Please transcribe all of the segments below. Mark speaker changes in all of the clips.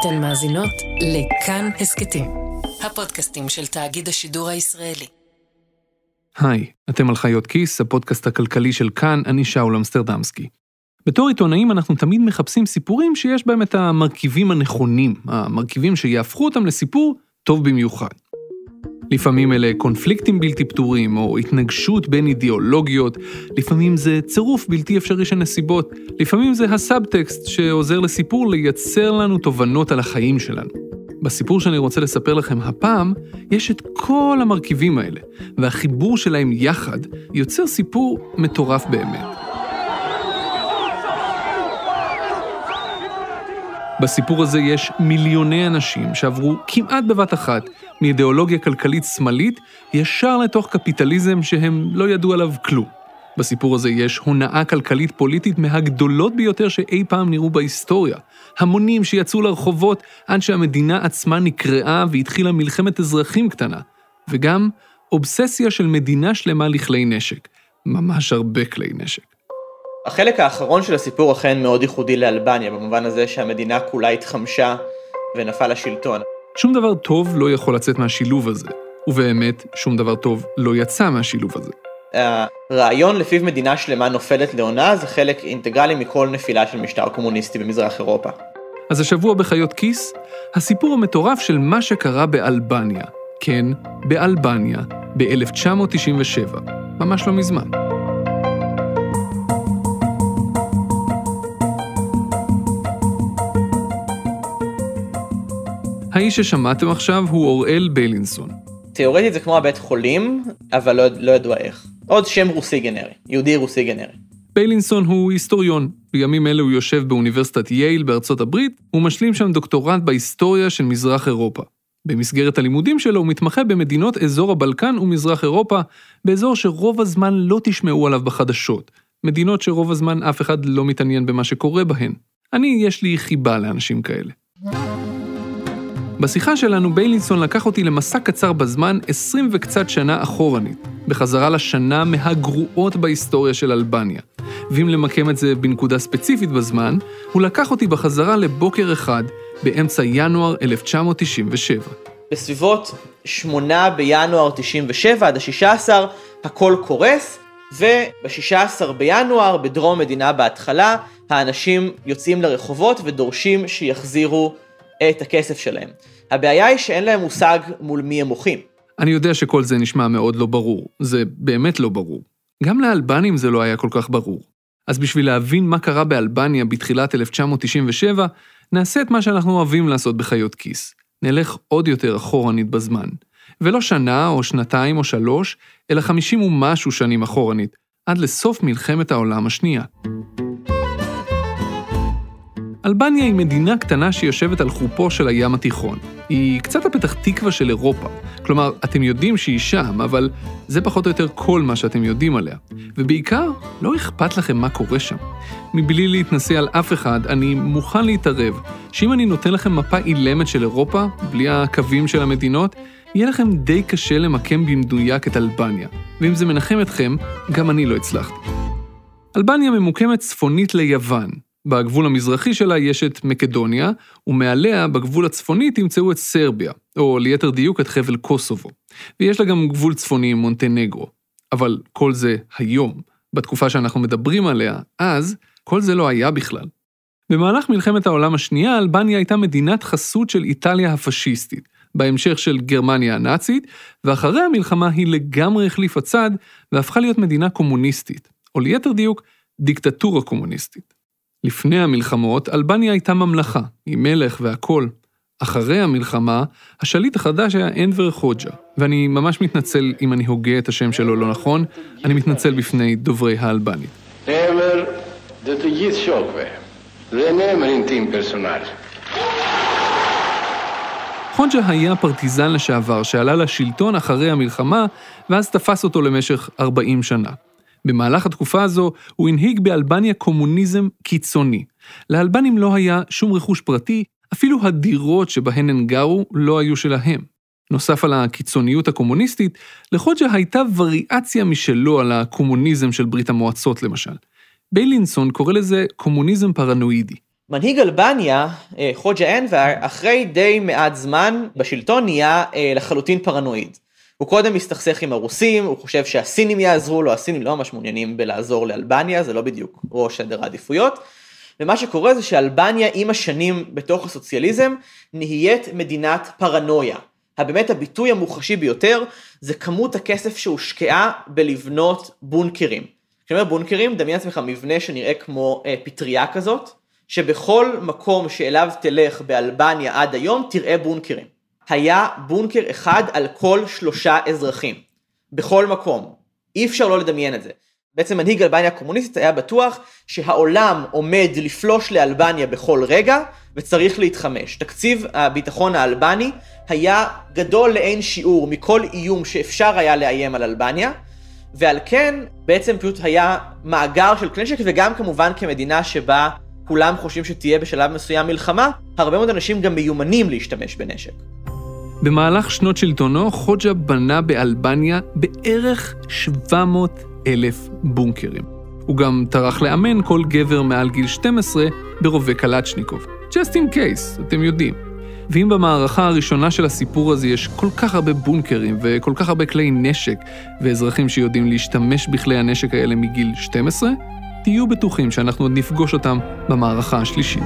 Speaker 1: אתן מאזינות לכאן הסכתים, הפודקאסטים של תאגיד השידור הישראלי.
Speaker 2: היי, אתם על חיות כיס, הפודקאסט הכלכלי של כאן, אני שאול אמסטרדמסקי. בתור עיתונאים אנחנו תמיד מחפשים סיפורים שיש בהם את המרכיבים הנכונים, המרכיבים שיהפכו אותם לסיפור טוב במיוחד. לפעמים אלה קונפליקטים בלתי פתורים, או התנגשות בין אידיאולוגיות, לפעמים זה צירוף בלתי אפשרי של נסיבות, לפעמים זה הסאבטקסט שעוזר לסיפור לייצר לנו תובנות על החיים שלנו. בסיפור שאני רוצה לספר לכם הפעם, יש את כל המרכיבים האלה, והחיבור שלהם יחד יוצר סיפור מטורף באמת. בסיפור הזה יש מיליוני אנשים שעברו כמעט בבת אחת מאידיאולוגיה כלכלית שמאלית ישר לתוך קפיטליזם שהם לא ידעו עליו כלום. בסיפור הזה יש הונאה כלכלית פוליטית מהגדולות ביותר שאי פעם נראו בהיסטוריה. המונים שיצאו לרחובות עד שהמדינה עצמה נקרעה והתחילה מלחמת אזרחים קטנה. וגם אובססיה של מדינה שלמה לכלי נשק. ממש הרבה כלי נשק.
Speaker 3: החלק האחרון של הסיפור אכן מאוד ייחודי לאלבניה, במובן הזה שהמדינה כולה התחמשה ונפל לשלטון.
Speaker 2: שום דבר טוב לא יכול לצאת מהשילוב הזה, ובאמת, שום דבר טוב לא יצא מהשילוב הזה.
Speaker 3: הרעיון לפיו מדינה שלמה נופלת לעונה זה חלק אינטגרלי מכל נפילה של משטר קומוניסטי במזרח אירופה.
Speaker 2: אז השבוע בחיות כיס, הסיפור המטורף של מה שקרה באלבניה. כן, באלבניה, ב-1997, ממש לא מזמן. האיש ששמעתם עכשיו הוא אוראל ביילינסון.
Speaker 3: תיאורטית זה כמו הבית חולים, אבל לא, לא ידוע איך. עוד שם רוסי גנרי, יהודי רוסי גנרי.
Speaker 2: ביילינסון הוא היסטוריון. בימים אלה הוא יושב באוניברסיטת יייל בארצות הברית, ומשלים שם דוקטורט בהיסטוריה של מזרח אירופה. במסגרת הלימודים שלו הוא מתמחה במדינות אזור הבלקן ומזרח אירופה, באזור שרוב הזמן לא תשמעו עליו בחדשות. מדינות שרוב הזמן אף אחד לא מתעניין במה שקורה בהן. אני, יש לי חיבה לאנשים כאלה. בשיחה שלנו ביילינסון לקח אותי למסע קצר בזמן 20 וקצת שנה אחורנית, בחזרה לשנה מהגרועות בהיסטוריה של אלבניה. ואם למקם את זה בנקודה ספציפית בזמן, הוא לקח אותי בחזרה לבוקר אחד באמצע ינואר 1997.
Speaker 3: בסביבות 8 בינואר 97 עד ה-16 הכל קורס, וב-16 בינואר בדרום מדינה בהתחלה, האנשים יוצאים לרחובות ודורשים שיחזירו את הכסף שלהם. הבעיה היא שאין להם מושג מול מי הם מוחים.
Speaker 2: אני יודע שכל זה נשמע מאוד לא ברור, זה באמת לא ברור. גם לאלבנים זה לא היה כל כך ברור. אז בשביל להבין מה קרה באלבניה בתחילת 1997, נעשה את מה שאנחנו אוהבים לעשות בחיות כיס. נלך עוד יותר אחורנית בזמן. ולא שנה או שנתיים או שלוש, אלא חמישים ומשהו שנים אחורנית, עד לסוף מלחמת העולם השנייה. אלבניה היא מדינה קטנה שיושבת על חופו של הים התיכון. היא קצת הפתח תקווה של אירופה. כלומר, אתם יודעים שהיא שם, אבל זה פחות או יותר כל מה שאתם יודעים עליה. ובעיקר, לא אכפת לכם מה קורה שם. מבלי להתנשא על אף אחד, אני מוכן להתערב שאם אני נותן לכם מפה אילמת של אירופה, בלי הקווים של המדינות, יהיה לכם די קשה למקם במדויק את אלבניה. ואם זה מנחם אתכם, גם אני לא הצלחתי. אלבניה ממוקמת צפונית ליוון, בגבול המזרחי שלה יש את מקדוניה, ומעליה, בגבול הצפוני, תמצאו את סרביה, או ליתר דיוק את חבל קוסובו. ויש לה גם גבול צפוני עם מונטנגרו. אבל כל זה היום, בתקופה שאנחנו מדברים עליה, אז, כל זה לא היה בכלל. במהלך מלחמת העולם השנייה, אלבניה הייתה מדינת חסות של איטליה הפשיסטית, בהמשך של גרמניה הנאצית, ואחרי המלחמה היא לגמרי החליפה צד, והפכה להיות מדינה קומוניסטית, או ליתר דיוק, דיקטטורה קומוניסטית. לפני המלחמות, אלבניה הייתה ממלכה, עם מלך והכול. אחרי המלחמה, השליט החדש היה אנבר חוג'ה, ואני ממש מתנצל אם אני הוגה את השם שלו לא נכון, אני מתנצל בפני דוברי האלבנית. חוג'ה היה פרטיזן לשעבר שעלה לשלטון אחרי המלחמה, ואז תפס אותו למשך 40 שנה. במהלך התקופה הזו הוא הנהיג באלבניה קומוניזם קיצוני. לאלבנים לא היה שום רכוש פרטי, אפילו הדירות שבהן הן גרו לא היו שלהם. נוסף על הקיצוניות הקומוניסטית, לחוג'ה הייתה וריאציה משלו על הקומוניזם של ברית המועצות למשל. ביילינסון קורא לזה קומוניזם פרנואידי.
Speaker 3: מנהיג אלבניה, אה, חוג'ה אנבר, אחרי די מעט זמן בשלטון נהיה אה, לחלוטין פרנואיד. הוא קודם מסתכסך עם הרוסים, הוא חושב שהסינים יעזרו לו, הסינים לא ממש מעוניינים בלעזור לאלבניה, זה לא בדיוק ראש סדר העדיפויות. ומה שקורה זה שאלבניה עם השנים בתוך הסוציאליזם נהיית מדינת פרנויה. הבאמת הביטוי המוחשי ביותר זה כמות הכסף שהושקעה בלבנות בונקרים. כשאני אומר בונקרים, דמיין לעצמך מבנה שנראה כמו אה, פטריה כזאת, שבכל מקום שאליו תלך באלבניה עד היום תראה בונקרים. היה בונקר אחד על כל שלושה אזרחים. בכל מקום. אי אפשר לא לדמיין את זה. בעצם מנהיג אלבניה הקומוניסטית היה בטוח שהעולם עומד לפלוש לאלבניה בכל רגע וצריך להתחמש. תקציב הביטחון האלבני היה גדול לאין שיעור מכל איום שאפשר היה לאיים על אלבניה, ועל כן בעצם פשוט היה מאגר של כלי נשק וגם כמובן כמדינה שבה כולם חושבים שתהיה בשלב מסוים מלחמה, הרבה מאוד אנשים גם מיומנים להשתמש בנשק.
Speaker 2: במהלך שנות שלטונו, חוג'ה בנה באלבניה בערך 700 אלף בונקרים. הוא גם טרח לאמן כל גבר מעל גיל 12 ברובה קלצ'ניקוב. Just in case, אתם יודעים. ואם במערכה הראשונה של הסיפור הזה יש כל כך הרבה בונקרים וכל כך הרבה כלי נשק ואזרחים שיודעים להשתמש בכלי הנשק האלה מגיל 12, תהיו בטוחים שאנחנו עוד נפגוש אותם במערכה השלישית.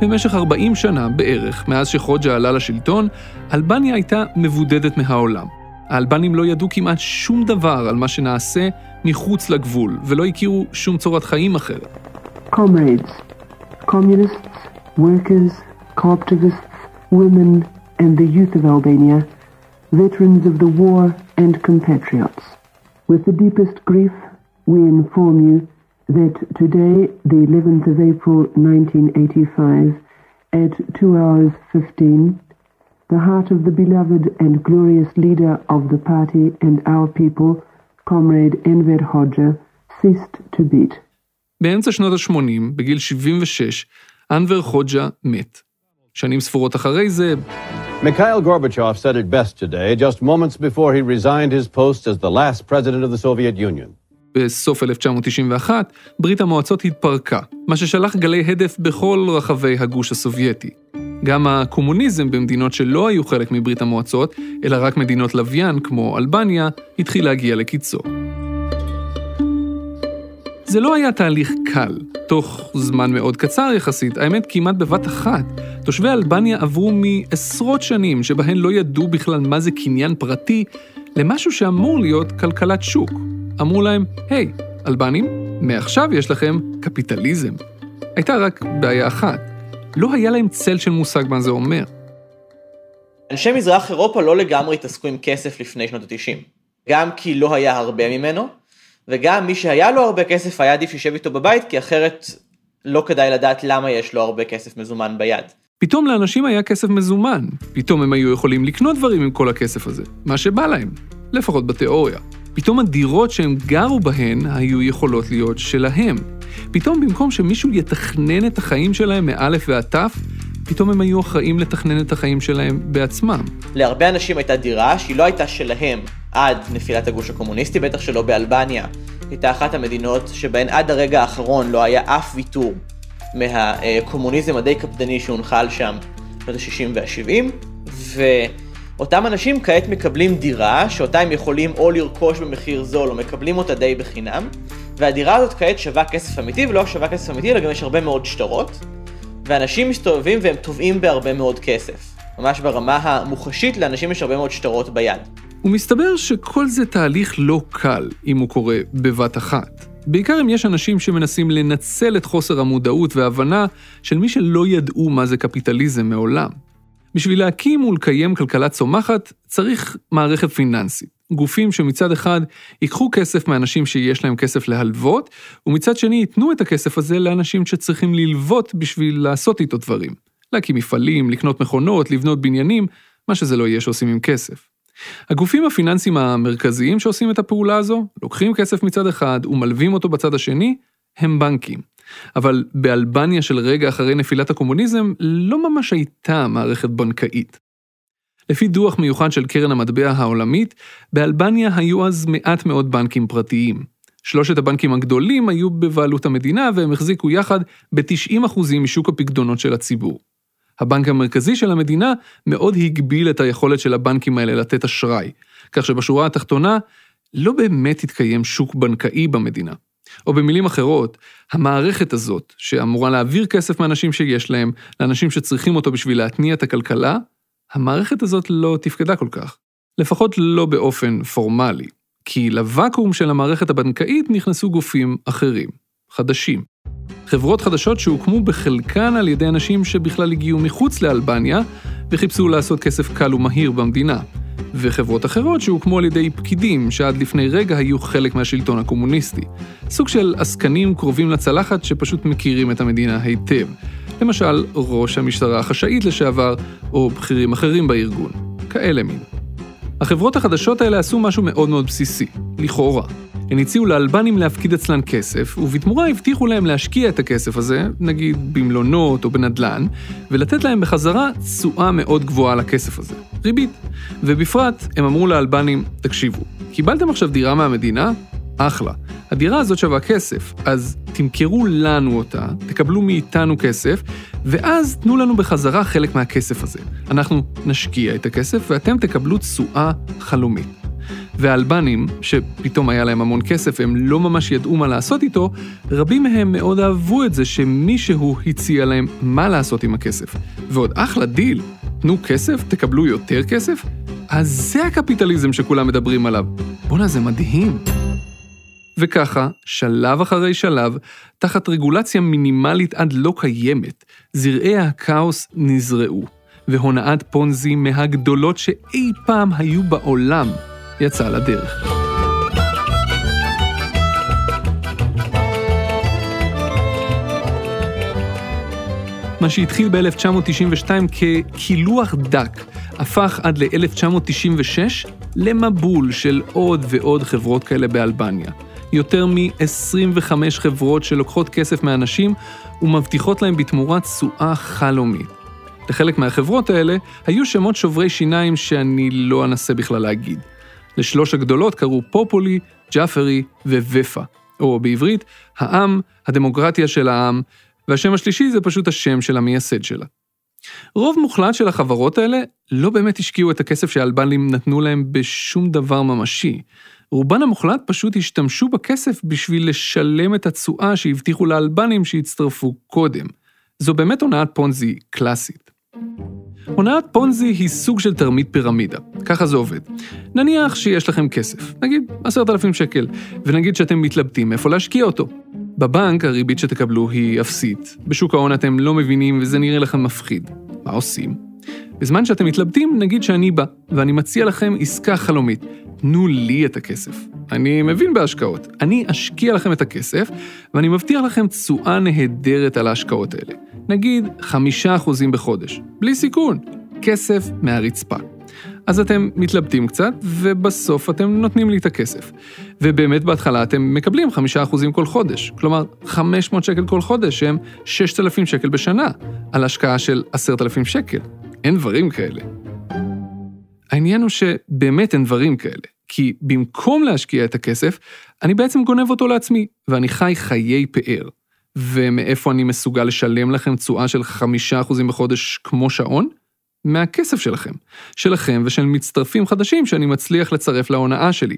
Speaker 2: במשך 40 שנה בערך, מאז שחוג'ה עלה לשלטון, אלבניה הייתה מבודדת מהעולם. האלבנים לא ידעו כמעט שום דבר על מה שנעשה מחוץ לגבול, ולא הכירו שום צורת חיים אחרת.
Speaker 4: Comrades, communists, workers, co-optivists, women and the youth of Albania, veterans of the war and compatriots. With the deepest grief, we inform you that today, the 11th of April 1985, at 2 hours 15, the heart of the beloved and glorious leader of the party and our people, Comrade Enver Hoxha, ceased to beat.
Speaker 2: באמצע שנות ה-80, בגיל 76, אנבר חוג'ה מת. שנים ספורות אחרי זה...
Speaker 5: Mikhail Gorbachev said it best today, just moments before he resigned his post as the last president of the Soviet Union.
Speaker 2: בסוף 1991, ברית המועצות התפרקה, מה ששלח גלי הדף בכל רחבי הגוש הסובייטי. גם הקומוניזם במדינות שלא היו חלק מברית המועצות, אלא רק מדינות לוויין כמו אלבניה, התחיל להגיע לקיצו. זה לא היה תהליך קל. תוך זמן מאוד קצר יחסית, האמת כמעט בבת אחת, תושבי אלבניה עברו מעשרות שנים שבהן לא ידעו בכלל מה זה קניין פרטי, למשהו שאמור להיות כלכלת שוק. אמרו להם, היי, hey, אלבנים, מעכשיו יש לכם קפיטליזם. הייתה רק בעיה אחת, לא היה להם צל של מושג מה זה אומר.
Speaker 3: אנשי מזרח אירופה לא לגמרי התעסקו עם כסף לפני שנות ה-90. גם כי לא היה הרבה ממנו, וגם מי שהיה לו הרבה כסף היה עדיף שישב איתו בבית, כי אחרת לא כדאי לדעת למה יש לו הרבה כסף מזומן ביד.
Speaker 2: פתאום לאנשים היה כסף מזומן, פתאום הם היו יכולים לקנות דברים עם כל הכסף הזה, מה שבא להם, לפחות בתיאוריה. פתאום הדירות שהם גרו בהן היו יכולות להיות שלהם. פתאום במקום שמישהו יתכנן את החיים שלהם מאלף ועד תף, פתאום הם היו אחראים לתכנן את החיים שלהם בעצמם.
Speaker 3: להרבה אנשים הייתה דירה שהיא לא הייתה שלהם עד נפילת הגוש הקומוניסטי, בטח שלא באלבניה. הייתה אחת המדינות שבהן עד הרגע האחרון לא היה אף ויתור מהקומוניזם הדי קפדני שהונחל שם בשנות ה-60 וה-70, ואותם אנשים כעת מקבלים דירה שאותה הם יכולים או לרכוש במחיר זול או מקבלים אותה די בחינם, והדירה הזאת כעת שווה כסף אמיתי, ולא שווה כסף אמיתי, אלא גם יש הרבה מאוד שטרות, ואנשים מסתובבים והם תובעים בהרבה מאוד כסף. ממש ברמה המוחשית לאנשים יש הרבה מאוד שטרות ביד.
Speaker 2: ומסתבר שכל זה תהליך לא קל אם הוא קורה בבת אחת. בעיקר אם יש אנשים שמנסים לנצל את חוסר המודעות וההבנה של מי שלא ידעו מה זה קפיטליזם מעולם. בשביל להקים ולקיים כלכלה צומחת, צריך מערכת פיננסית. גופים שמצד אחד ייקחו כסף מאנשים שיש להם כסף להלוות, ומצד שני ייתנו את הכסף הזה לאנשים שצריכים ללוות בשביל לעשות איתו דברים. להקים מפעלים, לקנות מכונות, לבנות בניינים, מה שזה לא יהיה שעושים עם כסף. הגופים הפיננסיים המרכזיים שעושים את הפעולה הזו, לוקחים כסף מצד אחד ומלווים אותו בצד השני, הם בנקים. אבל באלבניה של רגע אחרי נפילת הקומוניזם, לא ממש הייתה מערכת בנקאית. לפי דוח מיוחד של קרן המטבע העולמית, באלבניה היו אז מעט מאוד בנקים פרטיים. שלושת הבנקים הגדולים היו בבעלות המדינה והם החזיקו יחד ב-90% משוק הפקדונות של הציבור. הבנק המרכזי של המדינה מאוד הגביל את היכולת של הבנקים האלה לתת אשראי, כך שבשורה התחתונה, לא באמת התקיים שוק בנקאי במדינה. או במילים אחרות, המערכת הזאת, שאמורה להעביר כסף מאנשים שיש להם, לאנשים שצריכים אותו בשביל להתניע את הכלכלה, המערכת הזאת לא תפקדה כל כך. לפחות לא באופן פורמלי, כי לוואקום של המערכת הבנקאית נכנסו גופים אחרים, חדשים. חברות חדשות שהוקמו בחלקן על ידי אנשים שבכלל הגיעו מחוץ לאלבניה וחיפשו לעשות כסף קל ומהיר במדינה, וחברות אחרות שהוקמו על ידי פקידים שעד לפני רגע היו חלק מהשלטון הקומוניסטי. סוג של עסקנים קרובים לצלחת שפשוט מכירים את המדינה היטב. למשל, ראש המשטרה החשאית לשעבר, או בכירים אחרים בארגון. כאלה מין. החברות החדשות האלה עשו משהו מאוד מאוד בסיסי, לכאורה. הן הציעו לאלבנים להפקיד אצלן כסף, ובתמורה הבטיחו להם להשקיע את הכסף הזה, נגיד במלונות או בנדל"ן, ולתת להם בחזרה תשואה מאוד גבוהה לכסף הזה, ריבית. ובפרט, הם אמרו לאלבנים, תקשיבו, קיבלתם עכשיו דירה מהמדינה? אחלה. הדירה הזאת שווה כסף, אז תמכרו לנו אותה, תקבלו מאיתנו כסף, ואז תנו לנו בחזרה חלק מהכסף הזה. אנחנו נשקיע את הכסף ואתם תקבלו תשואה חלומית. והאלבנים, שפתאום היה להם המון כסף, הם לא ממש ידעו מה לעשות איתו, רבים מהם מאוד אהבו את זה שמישהו הציע להם מה לעשות עם הכסף. ועוד אחלה דיל, תנו כסף, תקבלו יותר כסף? אז זה הקפיטליזם שכולם מדברים עליו. בואנה, זה מדהים. וככה, שלב אחרי שלב, תחת רגולציה מינימלית עד לא קיימת, זרעי הכאוס נזרעו, והונאת פונזי מהגדולות שאי פעם היו בעולם יצאה לדרך. מה שהתחיל ב-1992 כקילוח דק, הפך עד ל-1996 למבול של עוד ועוד חברות כאלה באלבניה. יותר מ-25 חברות שלוקחות כסף מאנשים ומבטיחות להם בתמורה תשואה חלומית. לחלק מהחברות האלה היו שמות שוברי שיניים שאני לא אנסה בכלל להגיד. לשלוש הגדולות קראו פופולי, ג'אפרי וופא, או בעברית, העם, הדמוקרטיה של העם, והשם השלישי זה פשוט השם של המייסד שלה. רוב מוחלט של החברות האלה לא באמת השקיעו את הכסף שהאלבנים נתנו להם בשום דבר ממשי. רובן המוחלט פשוט השתמשו בכסף בשביל לשלם את התשואה שהבטיחו לאלבנים שהצטרפו קודם. זו באמת הונאת פונזי קלאסית. הונאת פונזי היא סוג של תרמית פירמידה, ככה זה עובד. נניח שיש לכם כסף, נגיד עשרת אלפים שקל, ונגיד שאתם מתלבטים איפה להשקיע אותו. בבנק הריבית שתקבלו היא אפסית, בשוק ההון אתם לא מבינים וזה נראה לכם מפחיד. מה עושים? בזמן שאתם מתלבטים, נגיד שאני בא, ואני מציע לכם עסקה חלומית. תנו לי את הכסף. אני מבין בהשקעות. אני אשקיע לכם את הכסף, ואני מבטיח לכם תשואה נהדרת על ההשקעות האלה. נגיד חמישה אחוזים בחודש, בלי סיכון, כסף מהרצפה. אז אתם מתלבטים קצת, ובסוף אתם נותנים לי את הכסף. ובאמת בהתחלה אתם מקבלים חמישה אחוזים כל חודש, כלומר 500 שקל כל חודש, שהם 6,000 שקל בשנה, על השקעה של 10,000 שקל. אין דברים כאלה. העניין הוא שבאמת אין דברים כאלה, כי במקום להשקיע את הכסף, אני בעצם גונב אותו לעצמי, ואני חי חיי פאר. ומאיפה אני מסוגל לשלם לכם תשואה של חמישה אחוזים בחודש כמו שעון? מהכסף שלכם, שלכם ושל מצטרפים חדשים שאני מצליח לצרף להונאה שלי.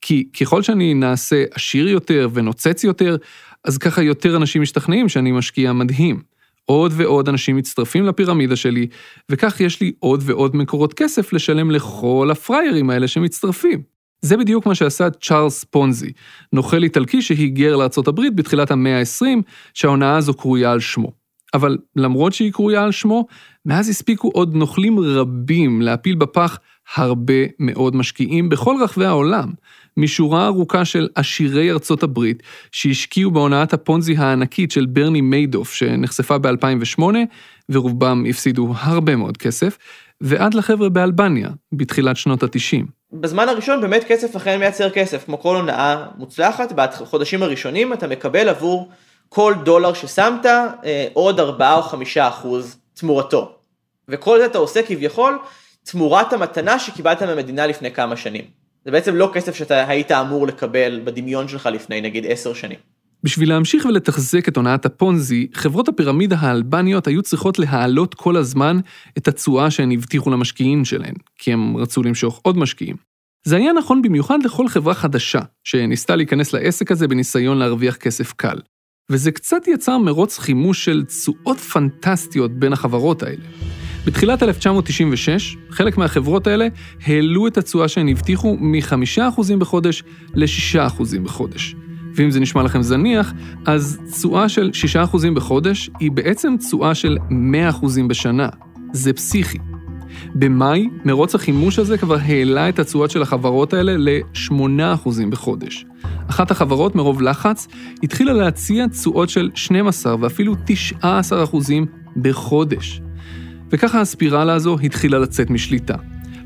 Speaker 2: כי ככל שאני נעשה עשיר יותר ונוצץ יותר, אז ככה יותר אנשים משתכנעים שאני משקיע מדהים. עוד ועוד אנשים מצטרפים לפירמידה שלי, וכך יש לי עוד ועוד מקורות כסף לשלם לכל הפריירים האלה שמצטרפים. זה בדיוק מה שעשה צ'ארלס פונזי, נוכל איטלקי שהיגר לארה"ב בתחילת המאה ה-20, שההונאה הזו קרויה על שמו. אבל למרות שהיא קרויה על שמו, מאז הספיקו עוד נוכלים רבים להפיל בפח הרבה מאוד משקיעים בכל רחבי העולם, משורה ארוכה של עשירי ארצות הברית שהשקיעו בהונאת הפונזי הענקית של ברני מיידוף שנחשפה ב-2008, ורובם הפסידו הרבה מאוד כסף, ועד לחבר'ה באלבניה, בתחילת שנות ה-90.
Speaker 3: בזמן הראשון באמת כסף אכן מייצר כסף, כמו כל הונאה מוצלחת, בחודשים הראשונים אתה מקבל עבור כל דולר ששמת אה, עוד 4 או 5 אחוז תמורתו. וכל זה אתה עושה כביכול תמורת המתנה שקיבלת מהמדינה לפני כמה שנים. זה בעצם לא כסף שאתה היית אמור לקבל בדמיון שלך לפני נגיד עשר שנים.
Speaker 2: בשביל להמשיך ולתחזק את הונאת הפונזי, חברות הפירמידה האלבניות היו צריכות להעלות כל הזמן את התשואה שהן הבטיחו למשקיעים שלהן, כי הם רצו למשוך עוד משקיעים. זה היה נכון במיוחד לכל חברה חדשה, שניסתה להיכנס לעסק הזה בניסיון להרוויח כסף קל. וזה קצת יצר מרוץ חימוש של תשואות פנטסטיות בין החברות האלה. בתחילת 1996, חלק מהחברות האלה העלו את התשואה שהן הבטיחו מ-5% בחודש ל-6% בחודש. ואם זה נשמע לכם זניח, אז תשואה של 6% בחודש היא בעצם תשואה של 100% בשנה. זה פסיכי. במאי, מרוץ החימוש הזה כבר העלה את התשואות של החברות האלה ל-8% בחודש. אחת החברות, מרוב לחץ, התחילה להציע תשואות של 12 ואפילו 19% בחודש. וככה הספירלה הזו התחילה לצאת משליטה.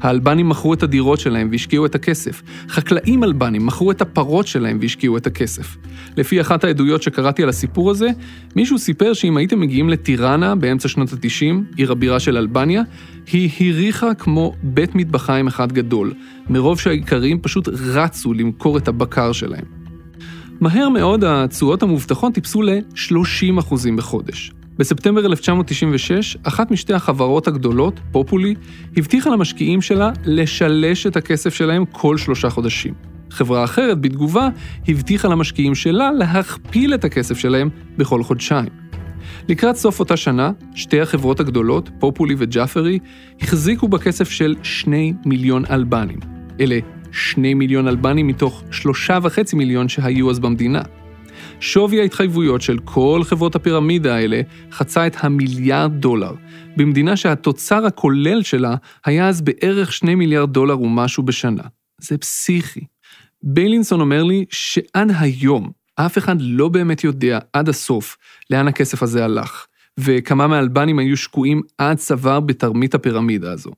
Speaker 2: האלבנים מכרו את הדירות שלהם והשקיעו את הכסף. חקלאים אלבנים מכרו את הפרות שלהם והשקיעו את הכסף. לפי אחת העדויות שקראתי על הסיפור הזה, מישהו סיפר שאם הייתם מגיעים לטיראנה באמצע שנות ה-90, עיר הבירה של אלבניה, היא הריחה כמו בית מטבחיים אחד גדול, מרוב שהאיכרים פשוט רצו למכור את הבקר שלהם. מהר מאוד התשואות המובטחות טיפסו ל-30% בחודש. בספטמבר 1996, אחת משתי החברות הגדולות, פופולי, הבטיחה למשקיעים שלה לשלש את הכסף שלהם כל שלושה חודשים. חברה אחרת, בתגובה, הבטיחה למשקיעים שלה להכפיל את הכסף שלהם בכל חודשיים. לקראת סוף אותה שנה, שתי החברות הגדולות, פופולי וג'אפרי, החזיקו בכסף של שני מיליון אלבנים. אלה שני מיליון אלבנים מתוך שלושה וחצי מיליון שהיו אז במדינה. שווי ההתחייבויות של כל חברות הפירמידה האלה חצה את המיליארד דולר, במדינה שהתוצר הכולל שלה היה אז בערך 2 מיליארד דולר ומשהו בשנה. זה פסיכי. ביילינסון אומר לי שעד היום אף אחד לא באמת יודע עד הסוף לאן הכסף הזה הלך, וכמה מהאלבנים היו שקועים עד צוואר בתרמית הפירמידה הזו.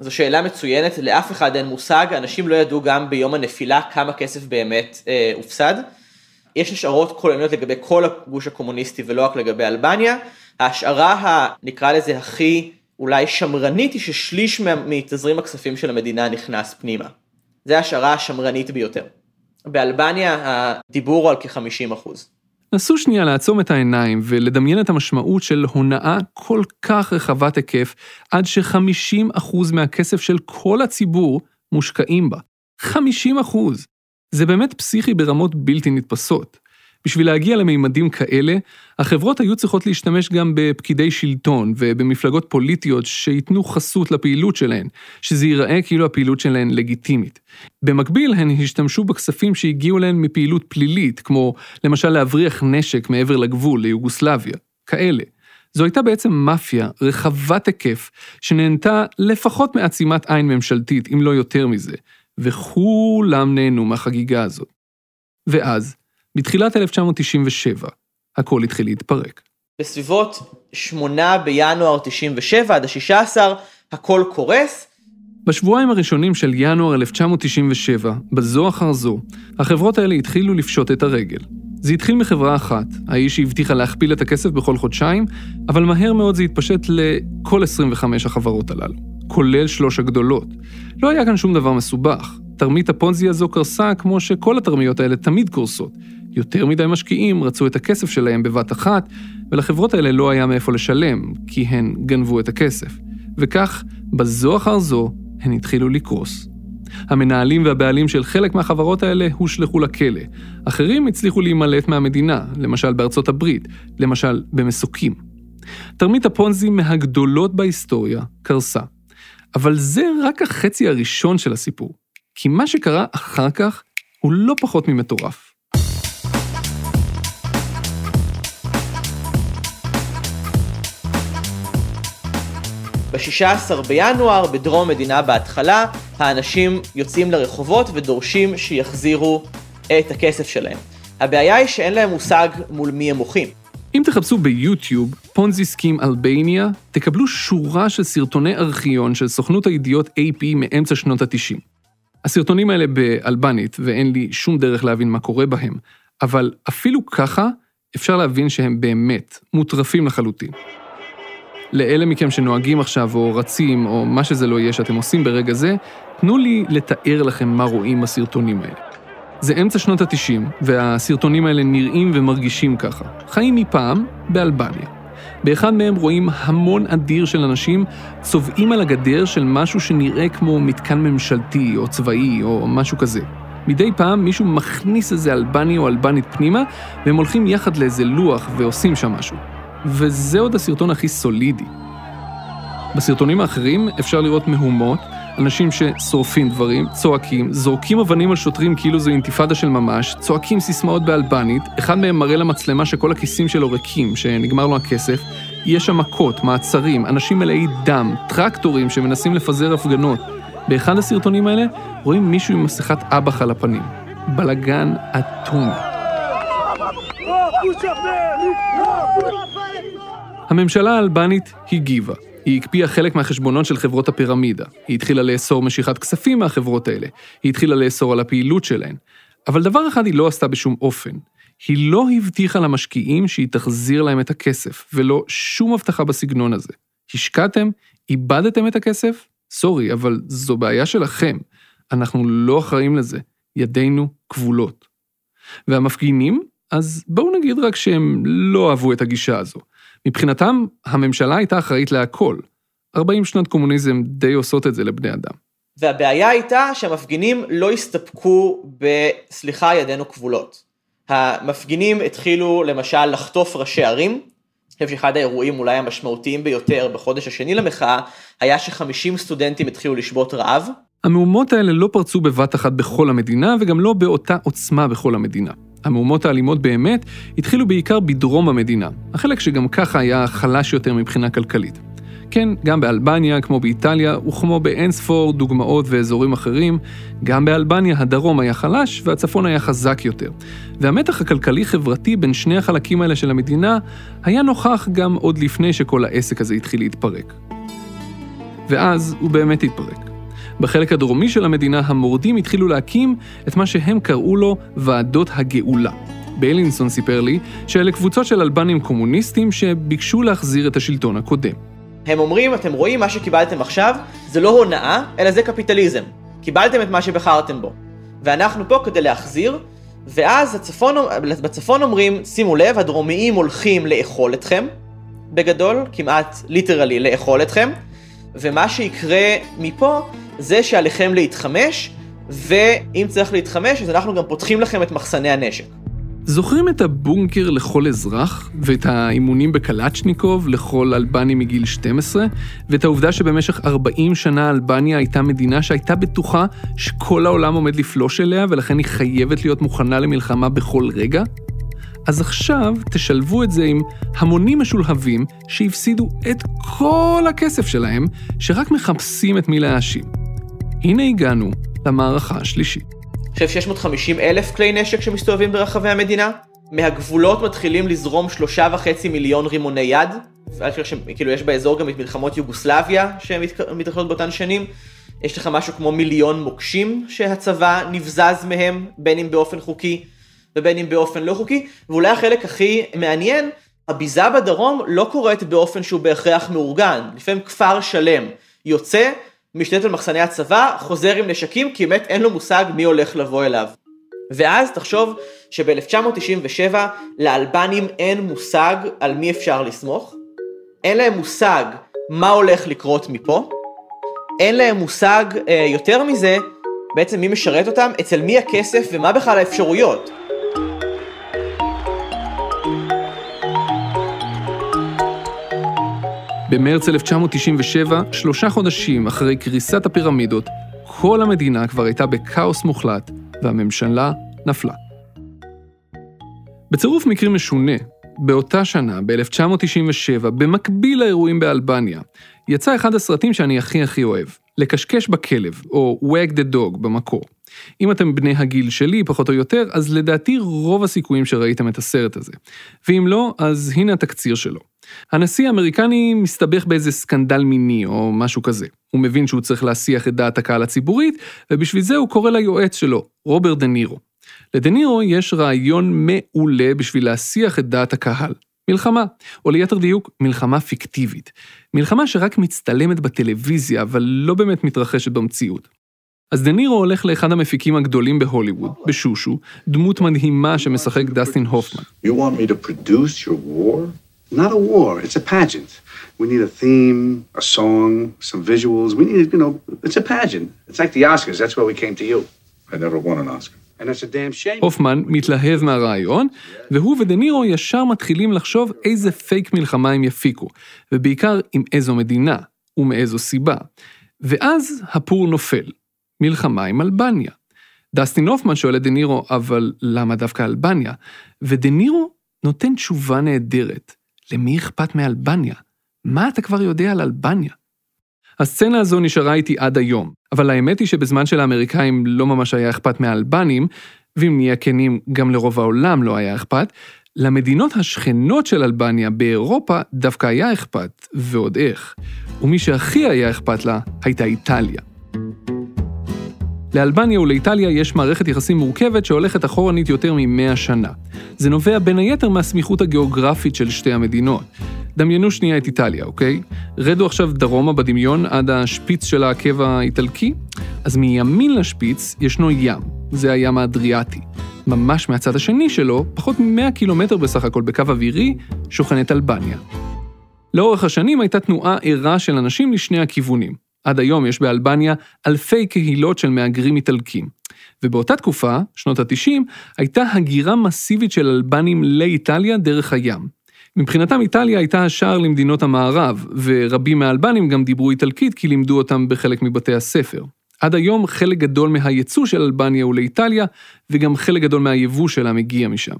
Speaker 3: זו שאלה מצוינת, לאף אחד אין מושג, אנשים לא ידעו גם ביום הנפילה כמה כסף באמת אה, הופסד. יש השערות כוללניות לגבי כל הגוש הקומוניסטי ולא רק לגבי אלבניה. ההשערה הנקרא לזה הכי אולי שמרנית היא ששליש מתזרים הכספים של המדינה נכנס פנימה. זו ההשערה השמרנית ביותר. באלבניה הדיבור הוא על כ-50 אחוז.
Speaker 2: נסו שנייה לעצום את העיניים ולדמיין את המשמעות של הונאה כל כך רחבת היקף, עד ש-50% מהכסף של כל הציבור מושקעים בה. 50%. זה באמת פסיכי ברמות בלתי נתפסות. בשביל להגיע למימדים כאלה, החברות היו צריכות להשתמש גם בפקידי שלטון ובמפלגות פוליטיות שייתנו חסות לפעילות שלהן, שזה ייראה כאילו הפעילות שלהן לגיטימית. במקביל, הן השתמשו בכספים שהגיעו להן מפעילות פלילית, כמו למשל להבריח נשק מעבר לגבול ליוגוסלביה, כאלה. זו הייתה בעצם מאפיה רחבת היקף, שנהנתה לפחות מעצימת עין ממשלתית, אם לא יותר מזה, וכולם נהנו מהחגיגה הזאת. ואז, בתחילת 1997, הכל התחיל להתפרק.
Speaker 3: בסביבות 8 בינואר 97 עד ה-16, הכל קורס.
Speaker 2: בשבועיים הראשונים של ינואר 1997, בזו אחר זו, החברות האלה התחילו לפשוט את הרגל. זה התחיל מחברה אחת, האיש שהבטיחה להכפיל את הכסף בכל חודשיים, אבל מהר מאוד זה התפשט לכל 25 החברות הללו, כולל שלוש הגדולות. לא היה כאן שום דבר מסובך. תרמית הפונזי הזו קרסה כמו שכל התרמיות האלה תמיד קורסות. יותר מדי משקיעים רצו את הכסף שלהם בבת אחת, ולחברות האלה לא היה מאיפה לשלם, כי הן גנבו את הכסף. וכך, בזו אחר זו, הן התחילו לקרוס. המנהלים והבעלים של חלק מהחברות האלה הושלכו לכלא. אחרים הצליחו להימלט מהמדינה, למשל בארצות הברית, למשל במסוקים. תרמית הפונזי מהגדולות בהיסטוריה קרסה. אבל זה רק החצי הראשון של הסיפור. כי מה שקרה אחר כך הוא לא פחות ממטורף.
Speaker 3: ב-16 בינואר, בדרום מדינה בהתחלה, האנשים יוצאים לרחובות ודורשים שיחזירו את הכסף שלהם. הבעיה היא שאין להם מושג מול מי הם מוחים.
Speaker 2: אם תחפשו ביוטיוב פונזי סקים אלבניה, תקבלו שורה של סרטוני ארכיון של סוכנות הידיעות AP מאמצע שנות ה-90. הסרטונים האלה באלבנית, ואין לי שום דרך להבין מה קורה בהם, אבל אפילו ככה אפשר להבין שהם באמת מוטרפים לחלוטין. לאלה מכם שנוהגים עכשיו, או רצים, או מה שזה לא יהיה שאתם עושים ברגע זה, תנו לי לתאר לכם מה רואים בסרטונים האלה. זה אמצע שנות ה-90, והסרטונים האלה נראים ומרגישים ככה. חיים מפעם באלבניה. באחד מהם רואים המון אדיר של אנשים צובעים על הגדר של משהו שנראה כמו מתקן ממשלתי או צבאי או משהו כזה. מדי פעם מישהו מכניס איזה אלבני או אלבנית פנימה, והם הולכים יחד לאיזה לוח ועושים שם משהו. וזה עוד הסרטון הכי סולידי. בסרטונים האחרים אפשר לראות מהומות, אנשים ששורפים דברים, צועקים, זורקים אבנים על שוטרים כאילו זו אינתיפאדה של ממש, צועקים סיסמאות באלבנית, אחד מהם מראה למצלמה שכל הכיסים שלו ריקים, שנגמר לו הכסף, יש שם מכות, מעצרים, אנשים מלאי דם, טרקטורים שמנסים לפזר הפגנות. באחד הסרטונים האלה רואים מישהו עם מסכת אב"ח על הפנים. בלגן אטומי. הממשלה האלבנית הגיבה. היא הקפיאה חלק מהחשבונות של חברות הפירמידה. היא התחילה לאסור משיכת כספים מהחברות האלה. היא התחילה לאסור על הפעילות שלהן. אבל דבר אחד היא לא עשתה בשום אופן. היא לא הבטיחה למשקיעים שהיא תחזיר להם את הכסף, ולא שום הבטחה בסגנון הזה. השקעתם, איבדתם את הכסף? סורי, אבל זו בעיה שלכם. אנחנו לא אחראים לזה. ידינו כבולות. והמפגינים? אז בואו נגיד רק שהם לא אהבו את הגישה הזו. מבחינתם, הממשלה הייתה אחראית להכל. 40 שנות קומוניזם די עושות את זה לבני אדם.
Speaker 3: והבעיה הייתה שהמפגינים לא הסתפקו ב"סליחה, ידינו כבולות". המפגינים התחילו למשל לחטוף ראשי ערים. אני חושב שאחד האירועים אולי המשמעותיים ביותר בחודש השני למחאה, היה ש-50 סטודנטים התחילו לשבות רעב.
Speaker 2: המהומות האלה לא פרצו בבת אחת בכל המדינה, וגם לא באותה עוצמה בכל המדינה. המהומות האלימות באמת התחילו בעיקר בדרום המדינה, החלק שגם ככה היה חלש יותר מבחינה כלכלית. כן, גם באלבניה, כמו באיטליה, וכמו באינספור דוגמאות ואזורים אחרים, גם באלבניה הדרום היה חלש והצפון היה חזק יותר. והמתח הכלכלי-חברתי בין שני החלקים האלה של המדינה היה נוכח גם עוד לפני שכל העסק הזה התחיל להתפרק. ואז הוא באמת התפרק. בחלק הדרומי של המדינה המורדים התחילו להקים את מה שהם קראו לו ועדות הגאולה. ביילינסון סיפר לי שאלה קבוצות של אלבנים קומוניסטים שביקשו להחזיר את השלטון הקודם.
Speaker 3: הם אומרים, אתם רואים, מה שקיבלתם עכשיו זה לא הונאה, אלא זה קפיטליזם. קיבלתם את מה שבחרתם בו. ואנחנו פה כדי להחזיר, ואז הצפון, בצפון אומרים, שימו לב, הדרומיים הולכים לאכול אתכם, בגדול, כמעט ליטרלי לאכול אתכם, ומה שיקרה מפה זה שעליכם להתחמש, ואם צריך להתחמש, אז אנחנו גם פותחים לכם את מחסני הנשק.
Speaker 2: זוכרים את הבונקר לכל אזרח, ואת האימונים בקלצ'ניקוב לכל אלבני מגיל 12, ואת העובדה שבמשך 40 שנה אלבניה הייתה מדינה שהייתה בטוחה שכל העולם עומד לפלוש אליה, ולכן היא חייבת להיות מוכנה למלחמה בכל רגע? אז עכשיו תשלבו את זה עם המונים משולהבים שהפסידו את כל הכסף שלהם, שרק מחפשים את מי להאשים. הנה הגענו למערכה השלישית.
Speaker 3: עכשיו 650 אלף כלי נשק שמסתובבים ברחבי המדינה, מהגבולות מתחילים לזרום שלושה וחצי מיליון רימוני יד, שכאילו יש באזור גם את מלחמות יוגוסלביה שמתרחשות באותן שנים, יש לך משהו כמו מיליון מוקשים שהצבא נבזז מהם, בין אם באופן חוקי ובין אם באופן לא חוקי, ואולי החלק הכי מעניין, הביזה בדרום לא קורית באופן שהוא בהכרח מאורגן, לפעמים כפר שלם יוצא, משתלט על מחסני הצבא, חוזר עם נשקים, כי באמת אין לו מושג מי הולך לבוא אליו. ואז תחשוב שב-1997 לאלבנים אין מושג על מי אפשר לסמוך, אין להם מושג מה הולך לקרות מפה, אין להם מושג אה, יותר מזה, בעצם מי משרת אותם, אצל מי הכסף ומה בכלל האפשרויות.
Speaker 2: במרץ 1997, שלושה חודשים אחרי קריסת הפירמידות, כל המדינה כבר הייתה בכאוס מוחלט, והממשלה נפלה. בצירוף מקרים משונה, באותה שנה, ב-1997, במקביל לאירועים באלבניה, יצא אחד הסרטים שאני הכי הכי אוהב, לקשקש בכלב, או Wag the Dog במקור. אם אתם בני הגיל שלי, פחות או יותר, אז לדעתי רוב הסיכויים שראיתם את הסרט הזה. ואם לא, אז הנה התקציר שלו. הנשיא האמריקני מסתבך באיזה סקנדל מיני או משהו כזה. הוא מבין שהוא צריך להסיח את דעת הקהל הציבורית, ובשביל זה הוא קורא ליועץ שלו, רוברט דה נירו. לדה נירו יש רעיון מעולה בשביל להסיח את דעת הקהל. מלחמה, או ליתר דיוק, מלחמה פיקטיבית. מלחמה שרק מצטלמת בטלוויזיה, אבל לא באמת מתרחשת במציאות. אז דה נירו הולך לאחד המפיקים הגדולים בהוליווד, בשושו, דמות מדהימה שמשחק דסטין הופמן.
Speaker 6: You want me to produce your war? Not a war, it's a pageant. We need a theme, a song, some visuals. We need, you know, it's a pageant. It's like the Oscars, that's why we came to you. I never won an Oscar. And that's a damn shame.
Speaker 2: הופמן מתלהב מהרעיון, והוא ודה נירו ישר מתחילים לחשוב איזה פייק מלחמה הם יפיקו, ובעיקר עם איזו מדינה, ומאיזו סיבה. ואז הפור נופל, מלחמה עם אלבניה. דסטין הופמן שואל את דה נירו, אבל למה דווקא אלבניה? ודה נירו נותן תשובה נהדרת. למי אכפת מאלבניה? מה אתה כבר יודע על אלבניה? הסצנה הזו נשארה איתי עד היום, אבל האמת היא שבזמן שלאמריקאים לא ממש היה אכפת מהאלבנים, ואם נהיה כנים, גם לרוב העולם לא היה אכפת, למדינות השכנות של אלבניה באירופה דווקא היה אכפת, ועוד איך. ומי שהכי היה אכפת לה הייתה איטליה. לאלבניה ולאיטליה יש מערכת יחסים מורכבת שהולכת אחורנית יותר מ-100 שנה. זה נובע בין היתר מהסמיכות הגיאוגרפית של שתי המדינות. דמיינו שנייה את איטליה, אוקיי? רדו עכשיו דרומה בדמיון עד השפיץ של העקב האיטלקי, אז מימין לשפיץ ישנו ים, זה הים האדריאטי. ממש מהצד השני שלו, פחות מ-100 קילומטר בסך הכל בקו אווירי, שוכנת אלבניה. לאורך השנים הייתה תנועה ערה של אנשים לשני הכיוונים. עד היום יש באלבניה אלפי קהילות של מהגרים איטלקים. ובאותה תקופה, שנות ה-90, הייתה הגירה מסיבית של אלבנים לאיטליה דרך הים. מבחינתם איטליה הייתה השער למדינות המערב, ורבים מהאלבנים גם דיברו איטלקית כי לימדו אותם בחלק מבתי הספר. עד היום חלק גדול מהייצוא של אלבניה הוא לאיטליה, וגם חלק גדול מהיבוא שלה מגיע משם.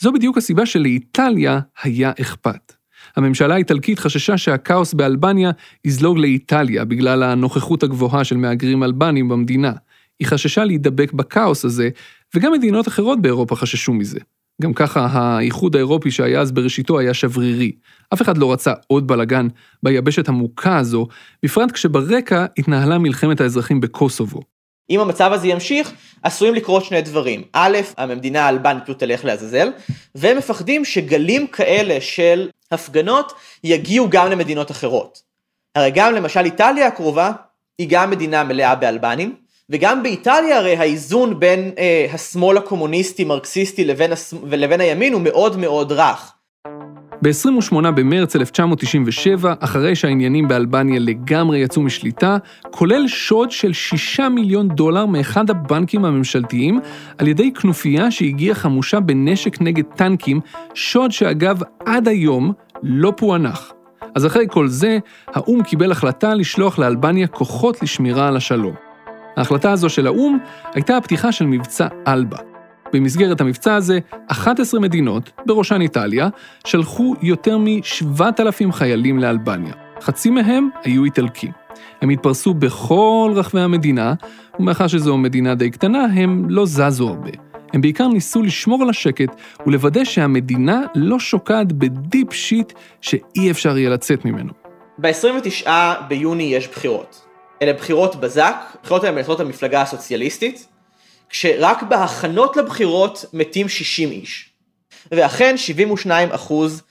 Speaker 2: זו בדיוק הסיבה שלאיטליה היה אכפת. הממשלה האיטלקית חששה שהכאוס באלבניה יזלוג לאיטליה בגלל הנוכחות הגבוהה של מהגרים אלבנים במדינה. היא חששה להידבק בכאוס הזה, וגם מדינות אחרות באירופה חששו מזה. גם ככה האיחוד האירופי שהיה אז בראשיתו היה שברירי. אף אחד לא רצה עוד בלאגן ביבשת המוכה הזו, בפרט כשברקע התנהלה מלחמת האזרחים בקוסובו.
Speaker 3: אם המצב הזה ימשיך, עשויים לקרות שני דברים. א', המדינה האלבנית פשוט תלך לעזאזל, והם מפחדים שגלים כאלה של הפגנות יגיעו גם למדינות אחרות. הרי גם למשל איטליה הקרובה היא גם מדינה מלאה באלבנים, וגם באיטליה הרי האיזון בין אה, השמאל הקומוניסטי מרקסיסטי לבין, הש... ולבין הימין הוא מאוד מאוד רך.
Speaker 2: ב-28 במרץ 1997, אחרי שהעניינים באלבניה לגמרי יצאו משליטה, כולל שוד של 6 מיליון דולר מאחד הבנקים הממשלתיים, על ידי כנופיה שהגיעה חמושה בנשק נגד טנקים, שוד שאגב עד היום לא פוענח. אז אחרי כל זה, האו"ם קיבל החלטה לשלוח לאלבניה כוחות לשמירה על השלום. ההחלטה הזו של האו"ם הייתה הפתיחה של מבצע אלבה. במסגרת המבצע הזה, 11 מדינות, בראשן איטליה, שלחו יותר מ-7,000 חיילים לאלבניה. חצי מהם היו איטלקים. הם התפרסו בכל רחבי המדינה, ומאחר שזו מדינה די קטנה, הם לא זזו הרבה. הם בעיקר ניסו לשמור על השקט ולוודא שהמדינה לא שוקעת בדיפ שיט שאי אפשר יהיה לצאת ממנו.
Speaker 3: ב-29 ביוני יש בחירות. אלה בחירות בזק, הבחירות האלה מייצרות המפלגה הסוציאליסטית, כשרק בהכנות לבחירות מתים 60 איש. ואכן 72 אחוז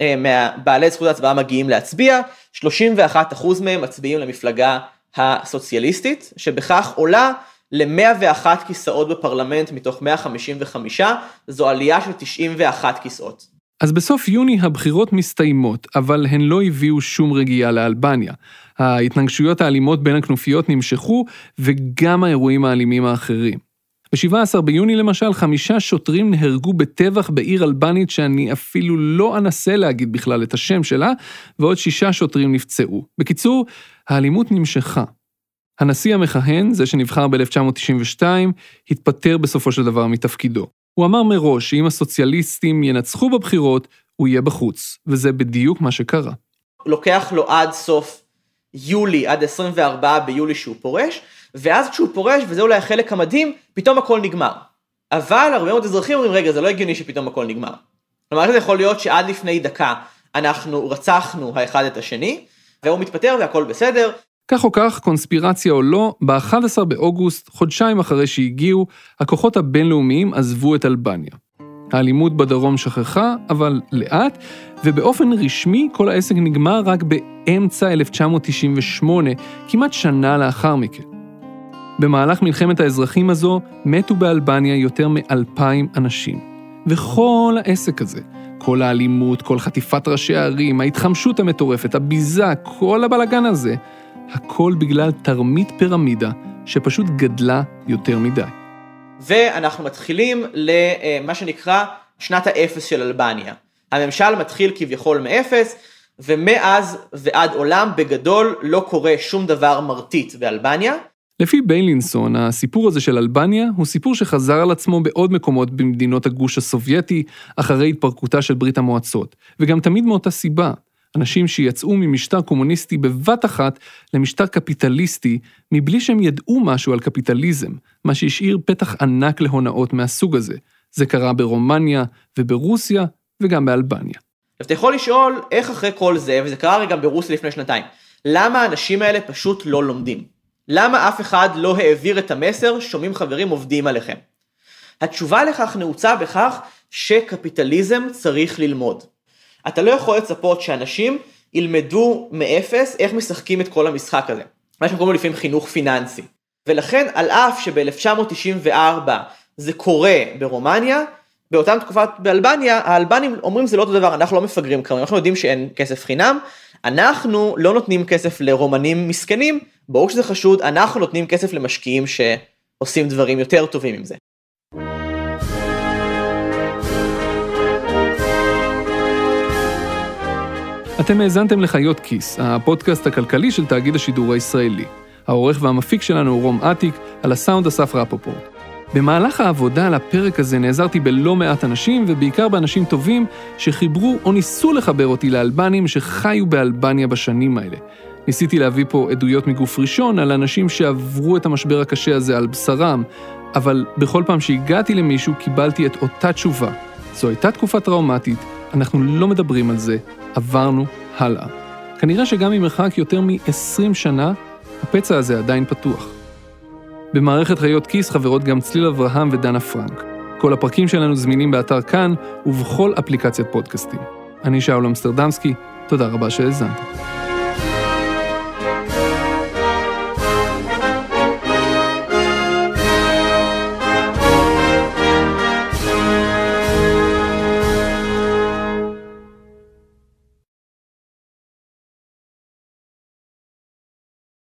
Speaker 3: אה, מהבעלי זכות ההצבעה מגיעים להצביע, 31 אחוז מהם מצביעים למפלגה הסוציאליסטית, שבכך עולה ל-101 כיסאות בפרלמנט מתוך 155, זו עלייה של 91 כיסאות.
Speaker 2: אז בסוף יוני הבחירות מסתיימות, אבל הן לא הביאו שום רגיעה לאלבניה. ההתנגשויות האלימות בין הכנופיות נמשכו, וגם האירועים האלימים האחרים. ב-17 ביוני למשל, חמישה שוטרים נהרגו בטבח בעיר אלבנית שאני אפילו לא אנסה להגיד בכלל את השם שלה, ועוד שישה שוטרים נפצעו. בקיצור, האלימות נמשכה. הנשיא המכהן, זה שנבחר ב-1992, התפטר בסופו של דבר מתפקידו. הוא אמר מראש שאם הסוציאליסטים ינצחו בבחירות, הוא יהיה בחוץ, וזה בדיוק מה שקרה.
Speaker 3: לוקח לו עד סוף יולי, עד 24 ביולי שהוא פורש, ואז כשהוא פורש, וזה אולי החלק המדהים, פתאום הכל נגמר. אבל הרבה מאוד אזרחים אומרים, רגע, זה לא הגיוני שפתאום הכל נגמר. כלומר, זה יכול להיות שעד לפני דקה אנחנו רצחנו האחד את השני, והוא מתפטר והכל בסדר.
Speaker 2: כך או כך, קונספירציה או לא, ב-11 באוגוסט, חודשיים אחרי שהגיעו, הכוחות הבינלאומיים עזבו את אלבניה. האלימות בדרום שכחה, אבל לאט, ובאופן רשמי כל העסק נגמר רק באמצע 1998, כמעט שנה לאחר מכן. במהלך מלחמת האזרחים הזו מתו באלבניה יותר מאלפיים אנשים. וכל העסק הזה, כל האלימות, כל חטיפת ראשי הערים, ההתחמשות המטורפת, הביזה, כל הבלגן הזה, הכל בגלל תרמית פירמידה שפשוט גדלה יותר מדי.
Speaker 3: ואנחנו מתחילים למה שנקרא שנת האפס של אלבניה. הממשל מתחיל כביכול מאפס, ומאז ועד עולם בגדול לא קורה שום דבר מרטיט באלבניה.
Speaker 2: לפי ביילינסון, הסיפור הזה של אלבניה הוא סיפור שחזר על עצמו בעוד מקומות במדינות הגוש הסובייטי אחרי התפרקותה של ברית המועצות, וגם תמיד מאותה סיבה. אנשים שיצאו ממשטר קומוניסטי בבת אחת למשטר קפיטליסטי, מבלי שהם ידעו משהו על קפיטליזם, מה שהשאיר פתח ענק להונאות מהסוג הזה. זה קרה ברומניה וברוסיה וגם באלבניה.
Speaker 3: אתה יכול לשאול איך אחרי כל זה, וזה קרה הרי גם ברוסיה לפני שנתיים, למה האנשים האלה פשוט לא לומדים? למה אף אחד לא העביר את המסר, שומעים חברים עובדים עליכם? התשובה לכך נעוצה בכך שקפיטליזם צריך ללמוד. אתה לא יכול לצפות שאנשים ילמדו מאפס איך משחקים את כל המשחק הזה. מה שאנחנו קוראים לפעמים חינוך פיננסי. ולכן על אף שב-1994 זה קורה ברומניה, באותה תקופת באלבניה, האלבנים אומרים זה לא אותו דבר, אנחנו לא מפגרים כמובן, אנחנו יודעים שאין כסף חינם, אנחנו לא נותנים כסף לרומנים מסכנים, ברור שזה חשוד, אנחנו נותנים כסף למשקיעים שעושים דברים יותר טובים עם זה.
Speaker 2: אתם האזנתם לחיות כיס, הפודקאסט הכלכלי של תאגיד השידור הישראלי. העורך והמפיק שלנו הוא רום אטיק, על הסאונד אסף רפופורט. במהלך העבודה על הפרק הזה נעזרתי בלא מעט אנשים, ובעיקר באנשים טובים, שחיברו או ניסו לחבר אותי לאלבנים שחיו באלבניה בשנים האלה. ניסיתי להביא פה עדויות מגוף ראשון על אנשים שעברו את המשבר הקשה הזה על בשרם, אבל בכל פעם שהגעתי למישהו קיבלתי את אותה תשובה. זו הייתה תקופה טראומטית, אנחנו לא מדברים על זה, עברנו הלאה. כנראה שגם ממרחק יותר מ-20 שנה, הפצע הזה עדיין פתוח. במערכת חיות כיס חברות גם צליל אברהם ודנה פרנק. כל הפרקים שלנו זמינים באתר כאן ובכל אפליקציית פודקאסטים. אני שאול אמסטרדמסקי, תודה רבה שהאזנתם.